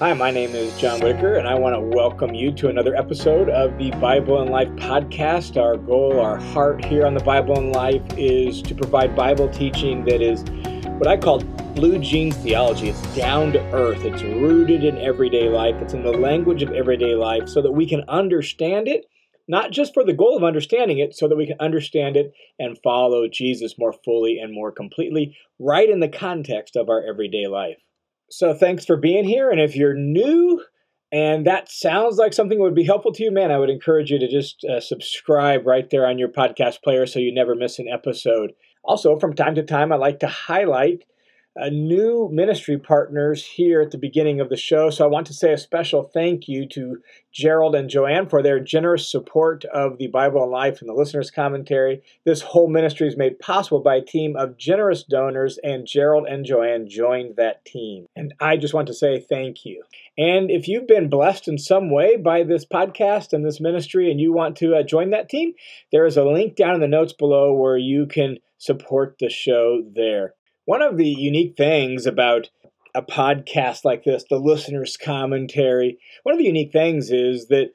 Hi, my name is John Whitaker, and I want to welcome you to another episode of the Bible and Life podcast. Our goal, our heart here on the Bible and Life is to provide Bible teaching that is what I call blue jeans theology. It's down to earth, it's rooted in everyday life, it's in the language of everyday life so that we can understand it, not just for the goal of understanding it, so that we can understand it and follow Jesus more fully and more completely, right in the context of our everyday life. So thanks for being here. And if you're new and that sounds like something would be helpful to you, man, I would encourage you to just uh, subscribe right there on your podcast player so you never miss an episode. Also, from time to time, I like to highlight uh, new ministry partners here at the beginning of the show. So I want to say a special thank you to Gerald and Joanne for their generous support of the Bible and Life and the listener's commentary. This whole ministry is made possible by a team of generous donors, and Gerald and Joanne joined that team. And I just want to say thank you. And if you've been blessed in some way by this podcast and this ministry and you want to uh, join that team, there is a link down in the notes below where you can support the show there. One of the unique things about a podcast like this, the listener's commentary, one of the unique things is that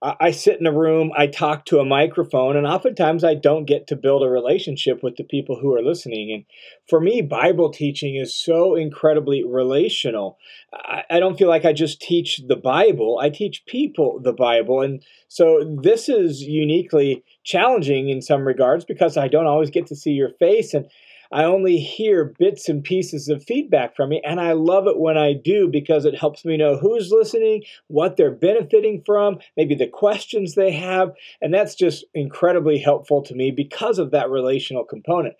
I sit in a room, I talk to a microphone, and oftentimes I don't get to build a relationship with the people who are listening. And for me, Bible teaching is so incredibly relational. I don't feel like I just teach the Bible, I teach people the Bible. And so this is uniquely challenging in some regards because I don't always get to see your face. And I only hear bits and pieces of feedback from you, and I love it when I do because it helps me know who's listening, what they're benefiting from, maybe the questions they have, and that's just incredibly helpful to me because of that relational component.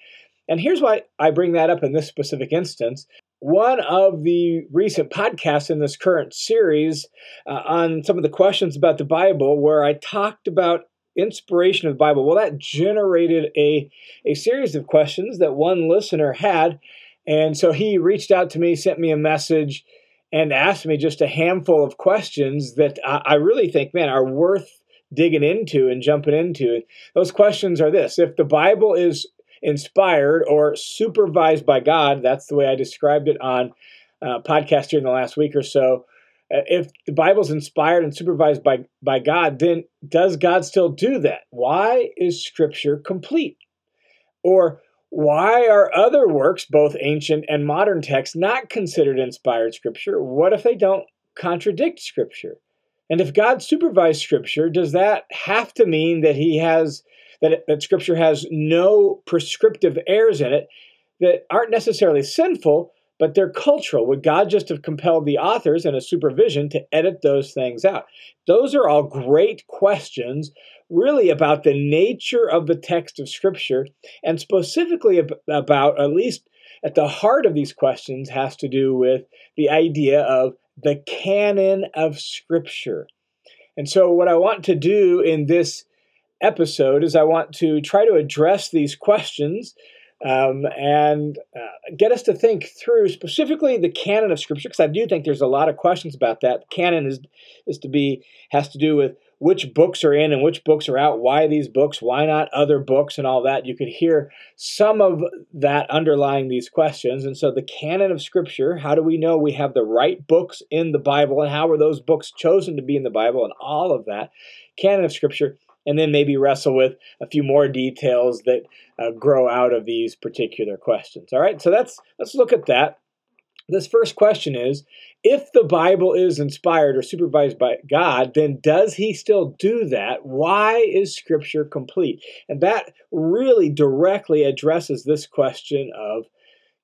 And here's why I bring that up in this specific instance. One of the recent podcasts in this current series uh, on some of the questions about the Bible, where I talked about inspiration of the Bible? Well, that generated a, a series of questions that one listener had. And so he reached out to me, sent me a message, and asked me just a handful of questions that I, I really think, man, are worth digging into and jumping into. Those questions are this if the Bible is inspired or supervised by God, that's the way I described it on uh, podcast here in the last week or so. Uh, if the Bible's inspired and supervised by, by God, then does God still do that? Why is Scripture complete? Or why are other works, both ancient and modern texts, not considered inspired Scripture? What if they don't contradict Scripture? And if God supervised Scripture, does that have to mean that He has that, that Scripture has no prescriptive errors in it that aren't necessarily sinful, but they're cultural. Would God just have compelled the authors and a supervision to edit those things out? Those are all great questions, really about the nature of the text of Scripture, and specifically about, at least at the heart of these questions, has to do with the idea of the canon of Scripture. And so, what I want to do in this episode is I want to try to address these questions um, and uh, get us to think through specifically the canon of Scripture, because I do think there's a lot of questions about that. Canon is is to be has to do with which books are in and which books are out, why these books, why not other books, and all that. You could hear some of that underlying these questions. And so, the canon of Scripture how do we know we have the right books in the Bible, and how are those books chosen to be in the Bible, and all of that. Canon of Scripture and then maybe wrestle with a few more details that uh, grow out of these particular questions. All right, so that's let's look at that. This first question is if the Bible is inspired or supervised by God, then does he still do that? Why is Scripture complete? And that really directly addresses this question of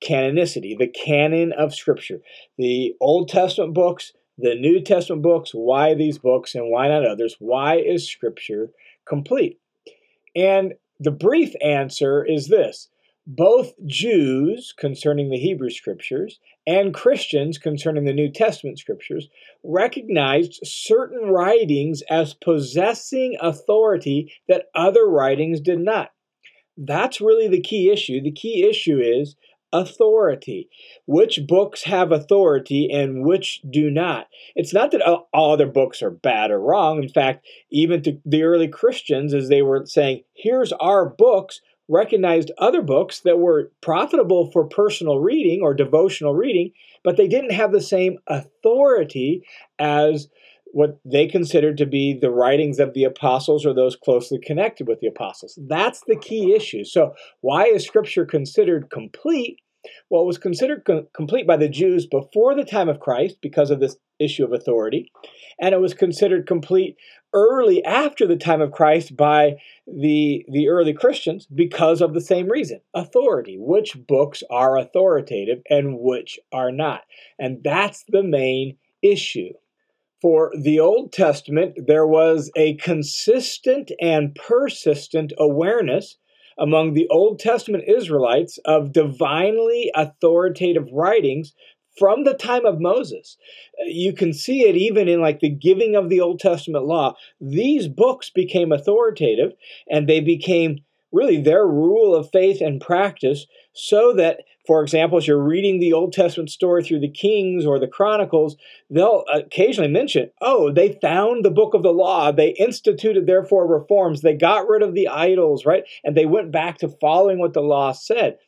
canonicity, the canon of Scripture. The Old Testament books, the New Testament books, why these books and why not others? Why is Scripture complete? And the brief answer is this both Jews concerning the Hebrew scriptures and Christians concerning the New Testament scriptures recognized certain writings as possessing authority that other writings did not. That's really the key issue. The key issue is authority. Which books have authority and which do not? It's not that all other books are bad or wrong. In fact, even to the early Christians, as they were saying, here's our books, recognized other books that were profitable for personal reading or devotional reading, but they didn't have the same authority as what they considered to be the writings of the apostles or those closely connected with the apostles. That's the key issue. So, why is Scripture considered complete? Well, it was considered com- complete by the Jews before the time of Christ because of this issue of authority, and it was considered complete early after the time of Christ by the the early Christians because of the same reason authority which books are authoritative and which are not. And that's the main issue. For the Old Testament, there was a consistent and persistent awareness among the Old Testament Israelites of divinely authoritative writings from the time of Moses. You can see it even in like the giving of the Old Testament law. These books became authoritative and they became really their rule of faith and practice so that for example as you're reading the old testament story through the kings or the chronicles they'll occasionally mention oh they found the book of the law. They instituted therefore reforms. They got rid of the idols right? And they went back to following what the law said.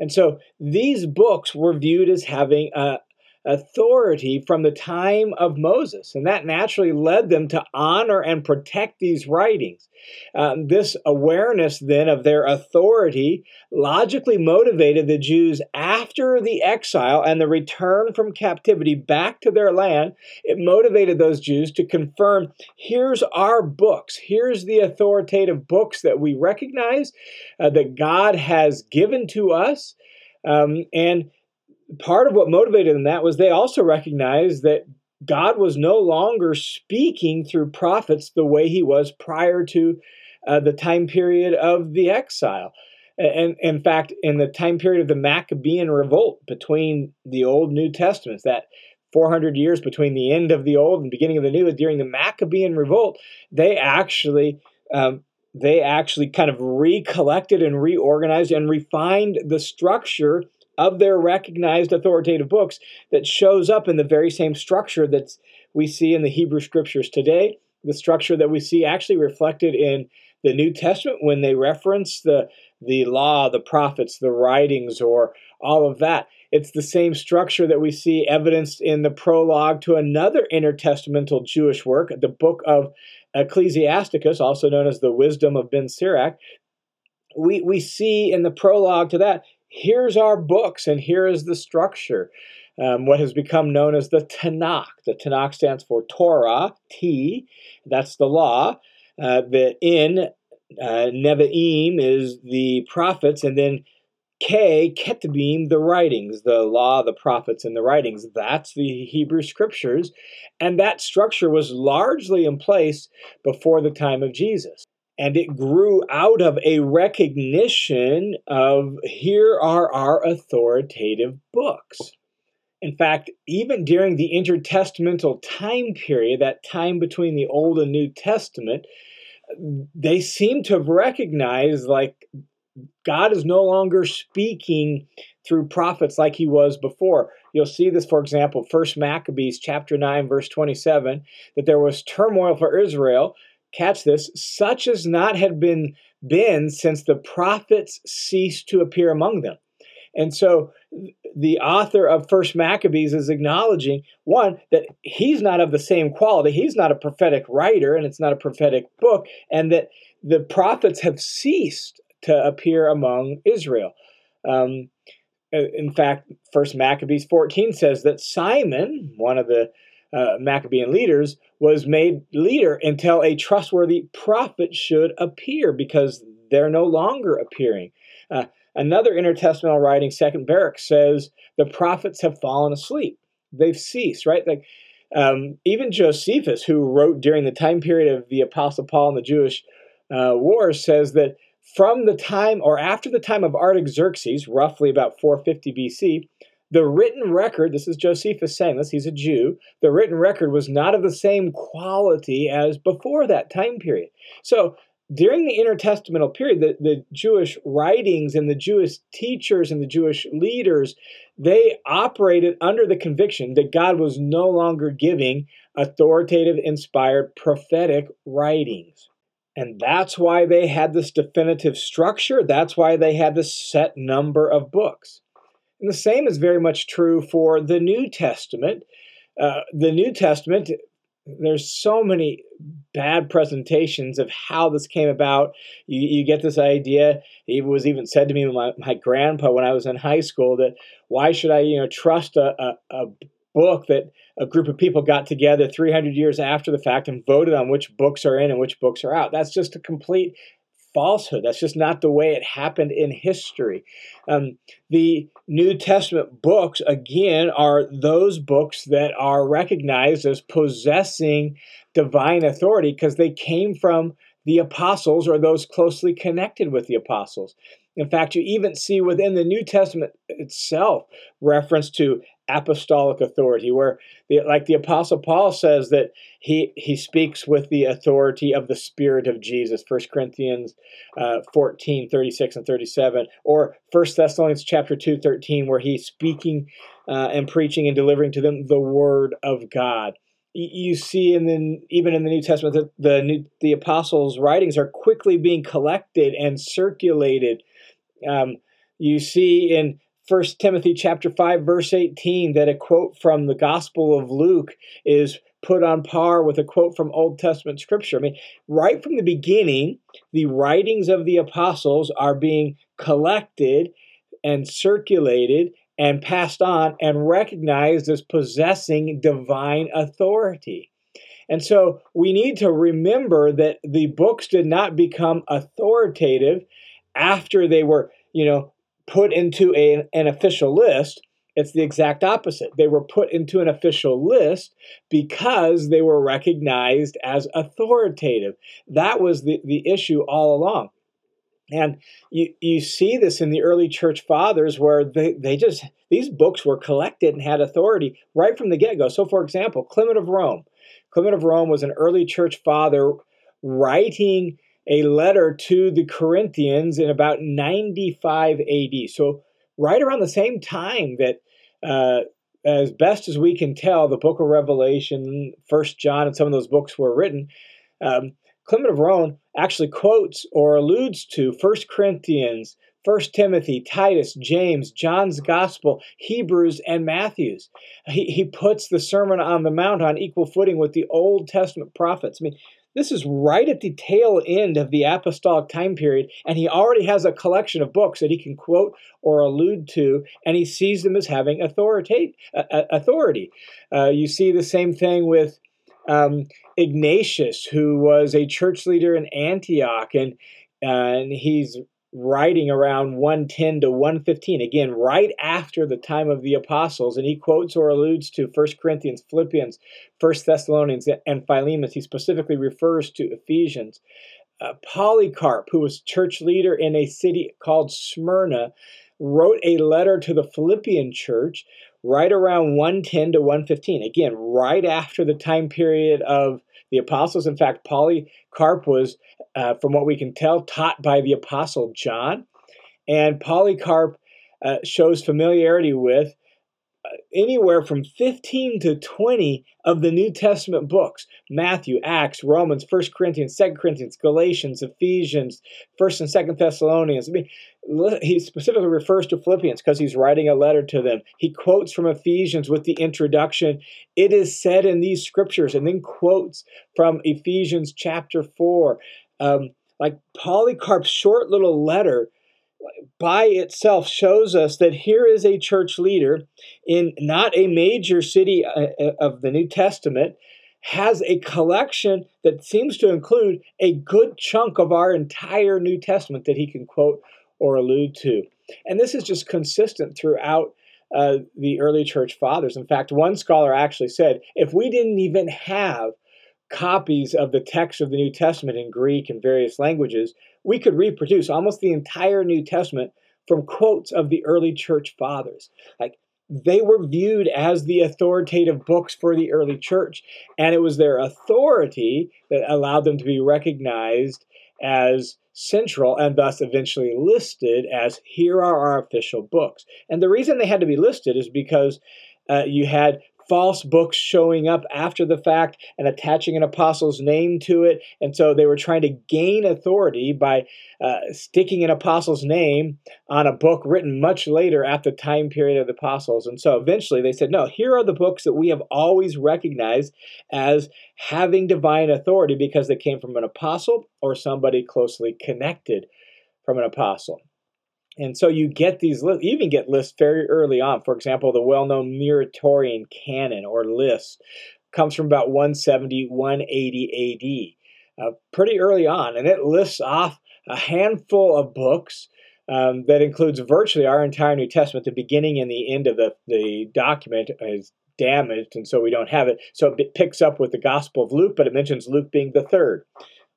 And so these books were viewed as having a, authority from the time of Moses, and that naturally led them to honor and protect these writings. Um, this awareness then of their authority logically motivated the Jews after the exile and the return from captivity back to their land. It motivated those Jews to confirm here's our books, here's the authoritative books that we recognize uh, that God has given to us. Um, and part of what motivated them that was they also recognized that God was no longer speaking through prophets the way he was prior to uh, the time period of the exile. And in fact, in the time period of the Maccabean revolt between the Old New Testaments, that 400 years between the end of the Old and beginning of the New, during the Maccabean revolt, they actually um, they actually kind of recollected and reorganized and refined the structure of their recognized authoritative books that shows up in the very same structure that we see in the Hebrew scriptures today, the structure that we see actually reflected in the New Testament when they reference the the law, the prophets, the writings, or all of that. It's the same structure that we see evidenced in the prologue to another intertestamental Jewish work, the book of Ecclesiasticus, also known as the Wisdom of Ben Sirach. We, we see in the prologue to that here's our books and here is the structure. Um, what has become known as the Tanakh. The Tanakh stands for Torah, T, that's the law. Uh, the in, uh, Nevi'im is the prophets, and then K, Ketubim, the writings, the law, the prophets, and the writings. That's the Hebrew scriptures. And that structure was largely in place before the time of Jesus and it grew out of a recognition of here are our authoritative books. In fact, even during the intertestamental time period, that time between the Old and New Testament, they seem to have recognized like God is no longer speaking through prophets like he was before. You'll see this, for example, First Maccabees chapter 9, verse 27, that there was turmoil for Israel catch this, such as not had been been since the prophets ceased to appear among them. And so the author of First Maccabees is acknowledging one that he's not of the same quality, he's not a prophetic writer and it's not a prophetic book and that the prophets have ceased to appear among Israel. Um, in fact, First Maccabees 14 says that Simon, one of the uh, Maccabean leaders, was made leader until a trustworthy prophet should appear because they're no longer appearing. Uh, another intertestamental writing, Second Baruch, says the prophets have fallen asleep. They've ceased, right? Like um, even Josephus, who wrote during the time period of the Apostle Paul and the Jewish uh, wars, says that from the time or after the time of Artaxerxes, roughly about 450 BC, the written record, this is Josephus saying this, he's a Jew, the written record was not of the same quality as before that time period. So during the intertestamental period, the, the Jewish writings and the Jewish teachers and the Jewish leaders, they operated under the conviction that God was no longer giving authoritative, inspired, prophetic writings. And that's why they had this definitive structure. That's why they had this set number of books. And the same is very much true for the New Testament. Uh, the New Testament, there's so many bad presentations of how this came about. You, you get this idea. It was even said to me by my, my grandpa when I was in high school that why should I, you know, trust a, a, a book that a group of people got together 300 years after the fact and voted on which books are in and which books are out. That's just a complete falsehood. That's just not the way it happened in history. Um, the New Testament books, again, are those books that are recognized as possessing divine authority because they came from the apostles or those closely connected with the apostles. In fact, you even see within the New Testament itself reference to apostolic authority, where, the, like the Apostle Paul says, that he, he speaks with the authority of the Spirit of Jesus, 1 Corinthians uh, 14, 36 and 37, or 1 Thessalonians chapter 2, 13, where he's speaking uh, and preaching and delivering to them the Word of God you see in the even in the New Testament that the new, the apostles' writings are quickly being collected and circulated. Um, you see in First Timothy chapter five verse eighteen that a quote from the Gospel of Luke is put on par with a quote from Old Testament scripture. I mean, right from the beginning, the writings of the apostles are being collected and circulated and passed on and recognized as possessing divine authority. And so we need to remember that the books did not become authoritative after they were, you know, put into a, an official list. It's the exact opposite. They were put into an official list because they were recognized as authoritative. That was the, the issue all along. And you, you see this in the early church fathers where they, they just, these books were collected and had authority right from the get go. So, for example, Clement of Rome. Clement of Rome was an early church father writing a letter to the Corinthians in about 95 AD. So, right around the same time that, uh, as best as we can tell, the book of Revelation, First John, and some of those books were written. Um, Clement of Rome actually quotes or alludes to 1 Corinthians, 1 Timothy, Titus, James, John's Gospel, Hebrews, and Matthew's. He, he puts the Sermon on the Mount on equal footing with the Old Testament prophets. I mean, this is right at the tail end of the apostolic time period, and he already has a collection of books that he can quote or allude to, and he sees them as having authority. Uh, you see the same thing with um, Ignatius, who was a church leader in Antioch, and uh, and he's writing around 110 to 115 again right after the time of the apostles. And he quotes or alludes to 1 corinthians philippians 1 thessalonians and philemon he specifically refers to ephesians. Uh, polycarp who was church leader in a city called smyrna wrote a letter to the philippian church right around 110 to 115. Again, right after the time period of the apostles. In fact, Polycarp was, uh, from what we can tell, taught by the apostle John. And Polycarp uh, shows familiarity with anywhere from 15 to 20 of the New Testament books Matthew, Acts, Romans, 1 Corinthians, 2 Corinthians, Galatians, Ephesians, 1st and 2nd Thessalonians. I mean, he specifically refers to Philippians because he's writing a letter to them. He quotes from Ephesians with the introduction, It is said in these scriptures, and then quotes from Ephesians chapter 4. Um, like Polycarp's short little letter by itself shows us that here is a church leader in not a major city uh, uh, of the New Testament has a collection that seems to include a good chunk of our entire New Testament that he can quote or allude to. And this is just consistent throughout uh, the early church fathers. In fact, one scholar actually said if we didn't even have copies of the text of the New Testament in Greek and various languages, we could reproduce almost the entire New Testament from quotes of the early church fathers. Like they were viewed as the authoritative books for the early church, and it was their authority that allowed them to be recognized as central and thus eventually listed as here are our official books. And the reason they had to be listed is because uh, you had false books showing up after the fact and attaching an apostle's name to it. And so they were trying to gain authority by uh, sticking an apostle's name on a book written much later at the time period of the apostles. And so eventually they said, no, here are the books that we have always recognized as having divine authority because they came from an apostle or somebody closely connected from an apostle. And so you get these, you even get lists very early on. For example, the well known Muratorian canon or list comes from about 170, 180 AD, uh, pretty early on. And it lists off a handful of books um, that includes virtually our entire New Testament. The beginning and the end of the, the document is damaged, and so we don't have it. So it picks up with the Gospel of Luke, but it mentions Luke being the third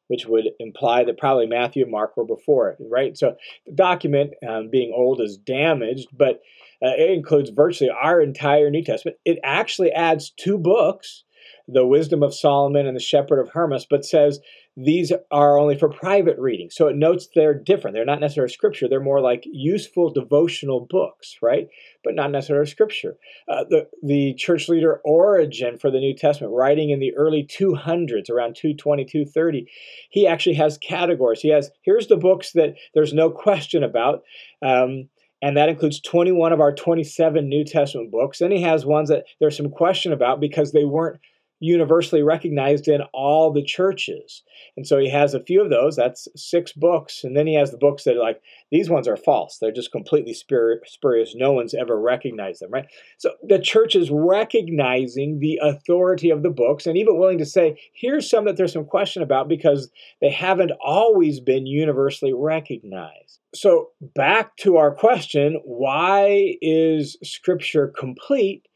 which would imply that probably Matthew and Mark were before it, right? So the document, um, being old, is damaged, but uh, it includes virtually our entire New Testament. It actually adds two books, the Wisdom of Solomon and the Shepherd of Hermas, but says these are only for private reading. So it notes they're different. They're not necessarily scripture. They're more like useful devotional books, right? But not necessarily scripture. Uh, the, the church leader Origen for the New Testament, writing in the early 200s, around 220, 230, he actually has categories. He has, here's the books that there's no question about. Um, and that includes 21 of our 27 New Testament books. Then he has ones that there's some question about because they weren't universally recognized in all the churches. And so he has a few of those. That's six books. And then he has the books that are like, these ones are false. They're just completely spurious. No one's ever recognized them, right? So the church is recognizing the authority of the books and even willing to say, here's some that there's some question about because they haven't always been universally recognized. So back to our question why is Scripture complete?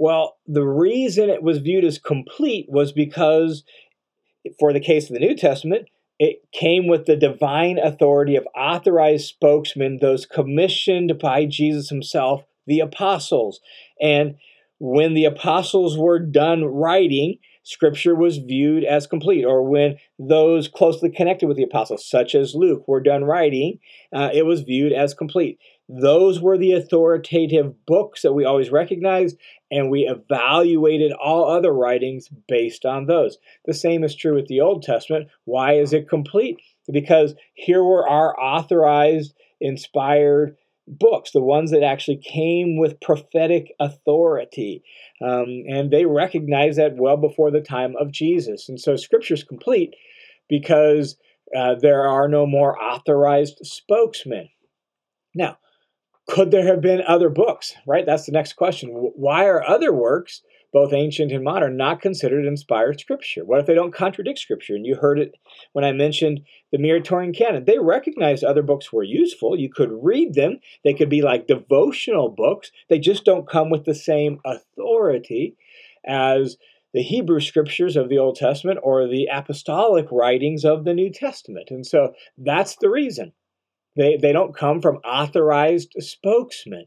Well, the reason it was viewed as complete was because, for the case of the New Testament, it came with the divine authority of authorized spokesmen, those commissioned by Jesus himself, the apostles. And when the apostles were done writing, scripture was viewed as complete. Or when those closely connected with the apostles, such as Luke, were done writing, uh, it was viewed as complete. Those were the authoritative books that we always recognized, and we evaluated all other writings based on those. The same is true with the Old Testament. Why is it complete? Because here were our authorized, inspired books, the ones that actually came with prophetic authority. Um, and they recognized that well before the time of Jesus. And so Scripture is complete because uh, there are no more authorized spokesmen. Now, could there have been other books right? That's the next question. Why are other works both ancient and modern not considered inspired scripture? What if they don't contradict scripture? And you heard it when i mentioned the muratorian canon. They recognized other books were useful. You could read them. They could be like devotional books. They just don't come with the same authority as the Hebrew scriptures of the Old Testament or the apostolic writings of the New Testament. And so that's the reason. They, they don't come from authorized spokesmen,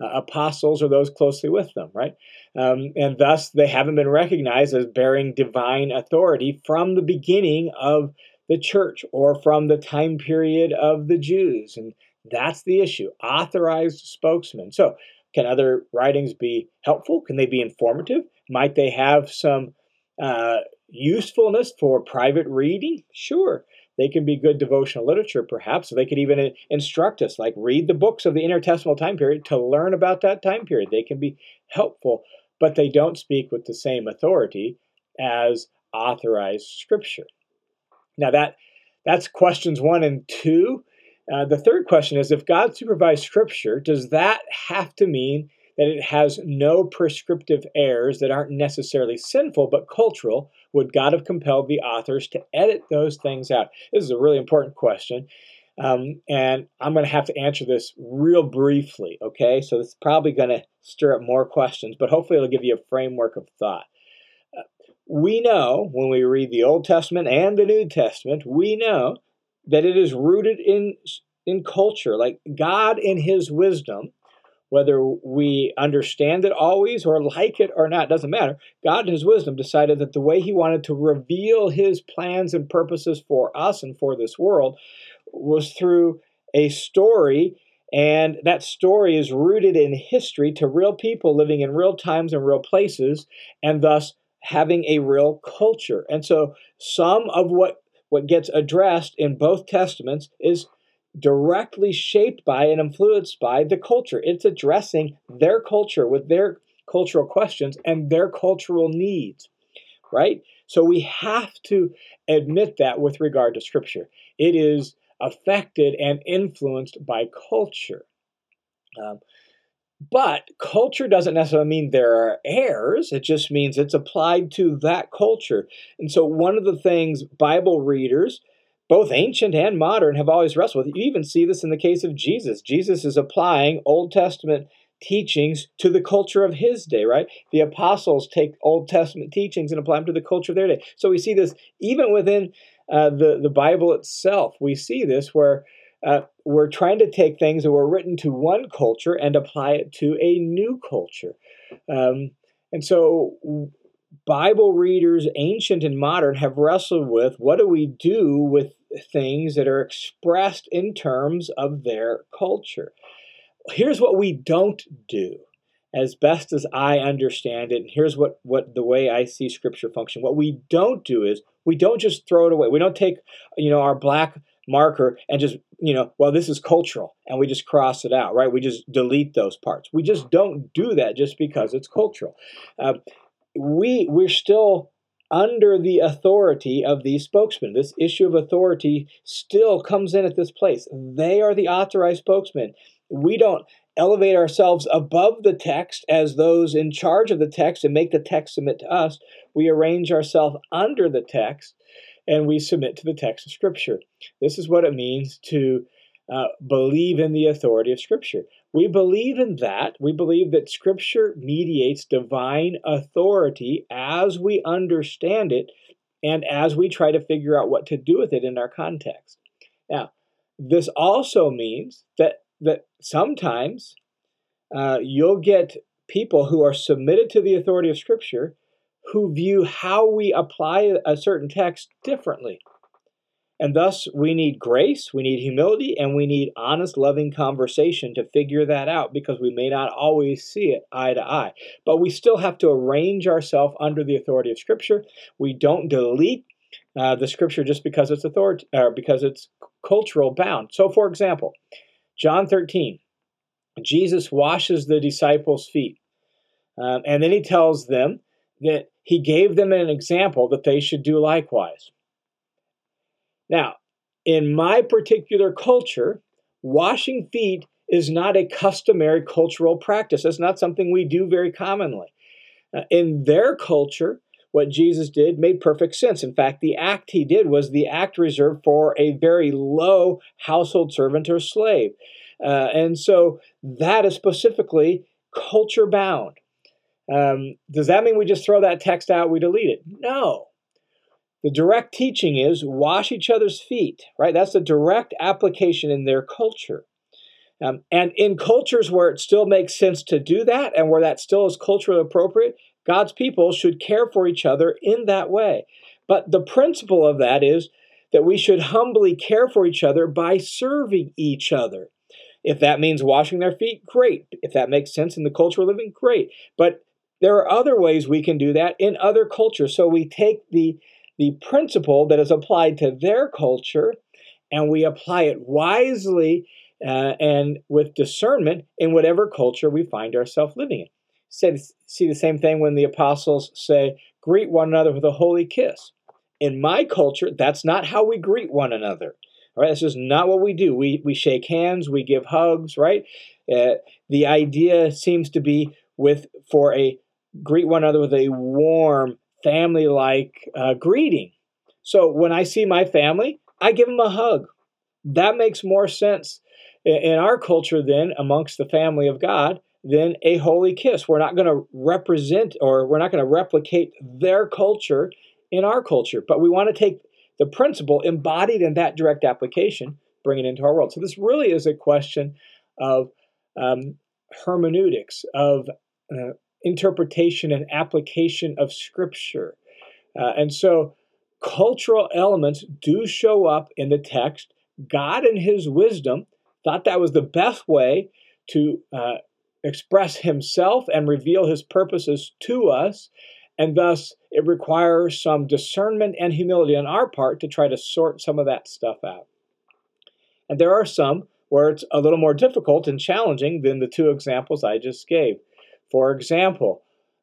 uh, apostles or those closely with them, right? Um, and thus they haven't been recognized as bearing divine authority from the beginning of the church or from the time period of the Jews. And that's the issue authorized spokesmen. So, can other writings be helpful? Can they be informative? Might they have some uh, usefulness for private reading? Sure. They can be good devotional literature, perhaps. They could even instruct us, like read the books of the intertestamental time period to learn about that time period. They can be helpful, but they don't speak with the same authority as authorized scripture. Now that that's questions one and two. Uh, the third question is if God supervised scripture, does that have to mean that it has no prescriptive errors that aren't necessarily sinful but cultural, would God have compelled the authors to edit those things out? This is a really important question. Um, and I'm going to have to answer this real briefly, okay? So is probably going to stir up more questions, but hopefully it'll give you a framework of thought. Uh, we know when we read the Old Testament and the New Testament, we know that it is rooted in in culture. Like God in his wisdom whether we understand it always or like it or not, doesn't matter. God, in His wisdom, decided that the way He wanted to reveal His plans and purposes for us and for this world was through a story And that story is rooted in history to real people living in real times and real places, and thus having a real culture. And so some of what, what gets addressed in both testaments is directly shaped by and influenced by the culture. It's addressing their culture with their cultural questions and their cultural needs, right? So we have to admit that with regard to Scripture. It is affected and influenced by culture. Um, but culture doesn't necessarily mean there are errors. It just means it's applied to that culture. And so, one of the things Bible readers, both ancient and modern, have always wrestled with, you even see this in the case of Jesus. Jesus is applying Old Testament teachings to the culture of his day, right? The apostles take Old Testament teachings and apply them to the culture of their day. So, we see this even within uh, the, the Bible itself. We see this where uh, we're trying to take things that were written to one culture and apply it to a new culture. Um, and so, Bible readers, ancient and modern, have wrestled with what do we do with things that are expressed in terms of their culture. Here's what we don't do as best as I understand it, and here's what, what the way I see scripture function. What we don't do is we don't just throw it away. We don't take, you know, our black marker and just, you know, well, this is cultural, and we just cross it out, right? We just delete those parts. We just don't do that just because it's cultural. Uh, we we're still under the authority of these spokesmen. This issue of authority still comes in at this place. They are the authorized spokesmen. We don't elevate ourselves above the text as those in charge of the text and make the text submit to us. We arrange ourselves under the text and we submit to the text of Scripture. This is what it means to uh, believe in the authority of Scripture. We believe in that. We believe that Scripture mediates divine authority as we understand it and as we try to figure out what to do with it in our context. Now, this also means that that sometimes uh, you'll get people who are submitted to the authority of Scripture who view how we apply a certain text differently. And thus, we need grace, we need humility, and we need honest, loving conversation to figure that out because we may not always see it eye to eye. But we still have to arrange ourselves under the authority of Scripture. We don't delete uh, the Scripture just because it's authority or because it's cultural bound. So, for example, John 13, Jesus washes the disciples' feet. Um, and then he tells them that he gave them an example that they should do likewise. Now, in my particular culture, washing feet is not a customary cultural practice. It's not something we do very commonly. Uh, in their culture, what Jesus did made perfect sense. In fact, the act he did was the act reserved for a very low household servant or slave. Uh, and so that is specifically culture bound. Um, does that mean we just throw that text out, we delete it? No. The direct teaching is wash each other's feet, right? That's the direct application in their culture. Um, and in cultures where it still makes sense to do that and where that still is culturally appropriate, God's people should care for each other in that way. But the principle of that is that we should humbly care for each other by serving each other. If that means washing their feet, great. If that makes sense in the culture we're living, great. But there are other ways we can do that in other cultures. So we take the, the principle that is applied to their culture and we apply it wisely uh, and with discernment in whatever culture we find ourselves living in say, see the same thing when the apostles say, greet one another with a holy kiss. In my culture, that's not how we greet one another. All right, that's just not what we do. We, we shake hands, we give hugs, right? Uh, the idea seems to be with for a greet one another with a warm, family like uh, greeting. So when I see my family, I give them a hug. That makes more sense in our culture than amongst the family of God than a holy kiss. We're not going to represent or we're not going to replicate their culture in our culture, but we want to take the principle embodied in that direct application, bring it into our world. So this really is a question of um, hermeneutics, of uh, interpretation and application of Scripture. Uh, and so cultural elements do show up in the text. God, in His wisdom, thought that was the best way to uh, express himself and reveal his purposes to us. And thus, it requires some discernment and humility on our part to try to sort some of that stuff out. And there are some where it's a little more difficult and challenging than the two examples I just gave. For example,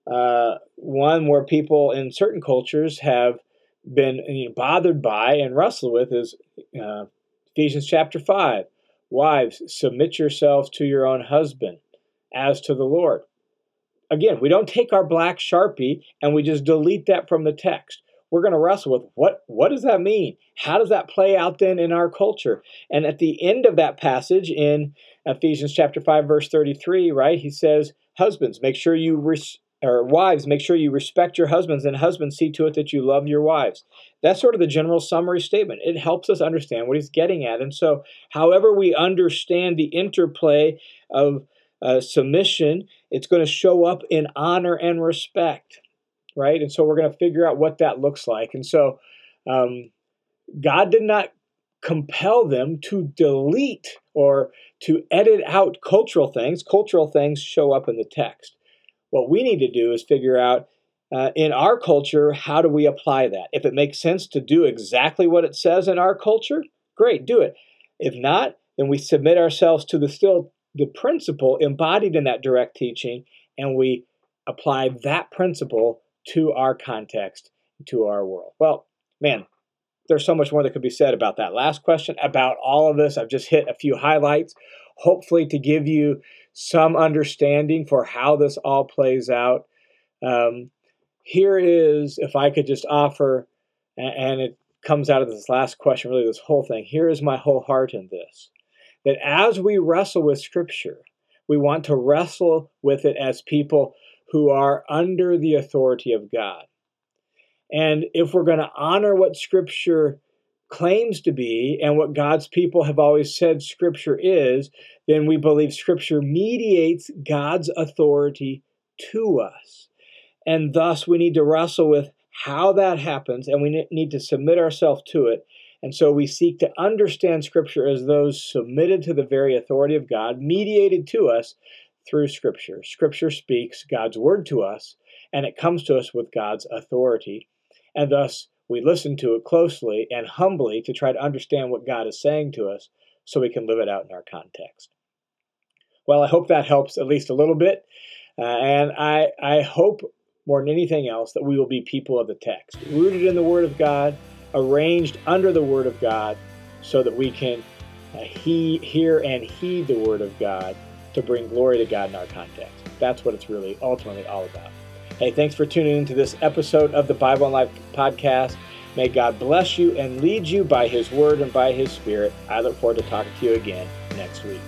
uh, one where people in certain cultures have been you know, bothered by and wrestled with is uh, Ephesians chapter 5. Wives, submit yourselves to your own husband as to the Lord. Again, we don't take our black sharpie and we just delete that from the text. We're going to wrestle with what what does that mean? How does that play out then in our culture? And at the end of that passage in Ephesians chapter 5 verse 33, right? He says, "Husbands, make sure you res- or wives, make sure you respect your husbands, and husbands, see to it that you love your wives. That's sort of the general summary statement. It helps us understand what he's getting at. And so, however, we understand the interplay of uh, submission, it's going to show up in honor and respect, right? And so, we're going to figure out what that looks like. And so, um, God did not compel them to delete or to edit out cultural things. Cultural things show up in the text. What we need to do is figure out uh, in our culture how do we apply that. If it makes sense to do exactly what it says in our culture, great, do it. If not, then we submit ourselves to the still the principle embodied in that direct teaching, and we apply that principle to our context, to our world. Well, man, there's so much more that could be said about that last question, about all of this. I've just hit a few highlights, hopefully to give you some understanding for how this all plays out. Um, here is, if I could just offer, and it comes out of this last question, really, this whole thing. Here is my whole heart in this that as we wrestle with Scripture, we want to wrestle with it as people who are under the authority of God. And if we're going to honor what Scripture claims to be and what God's people have always said Scripture is, then we believe Scripture mediates God's authority to us. And thus we need to wrestle with how that happens and we need to submit ourselves to it. And so we seek to understand Scripture as those submitted to the very authority of God, mediated to us through Scripture. Scripture speaks God's word to us, and it comes to us with God's authority. And thus, we listen to it closely and humbly to try to understand what God is saying to us so we can live it out in our context. Well, I hope that helps at least a little bit. Uh, and I, I hope more than anything else that we will be people of the text, rooted in the Word of God, arranged under the Word of God, so that we can uh, he, hear and heed the Word of God to bring glory to God in our context. That's what it's really ultimately all about. Hey, thanks for tuning in to this episode of the Bible and Life podcast. May God bless you and lead you by His Word and by His Spirit. I look forward to talking to you again next week.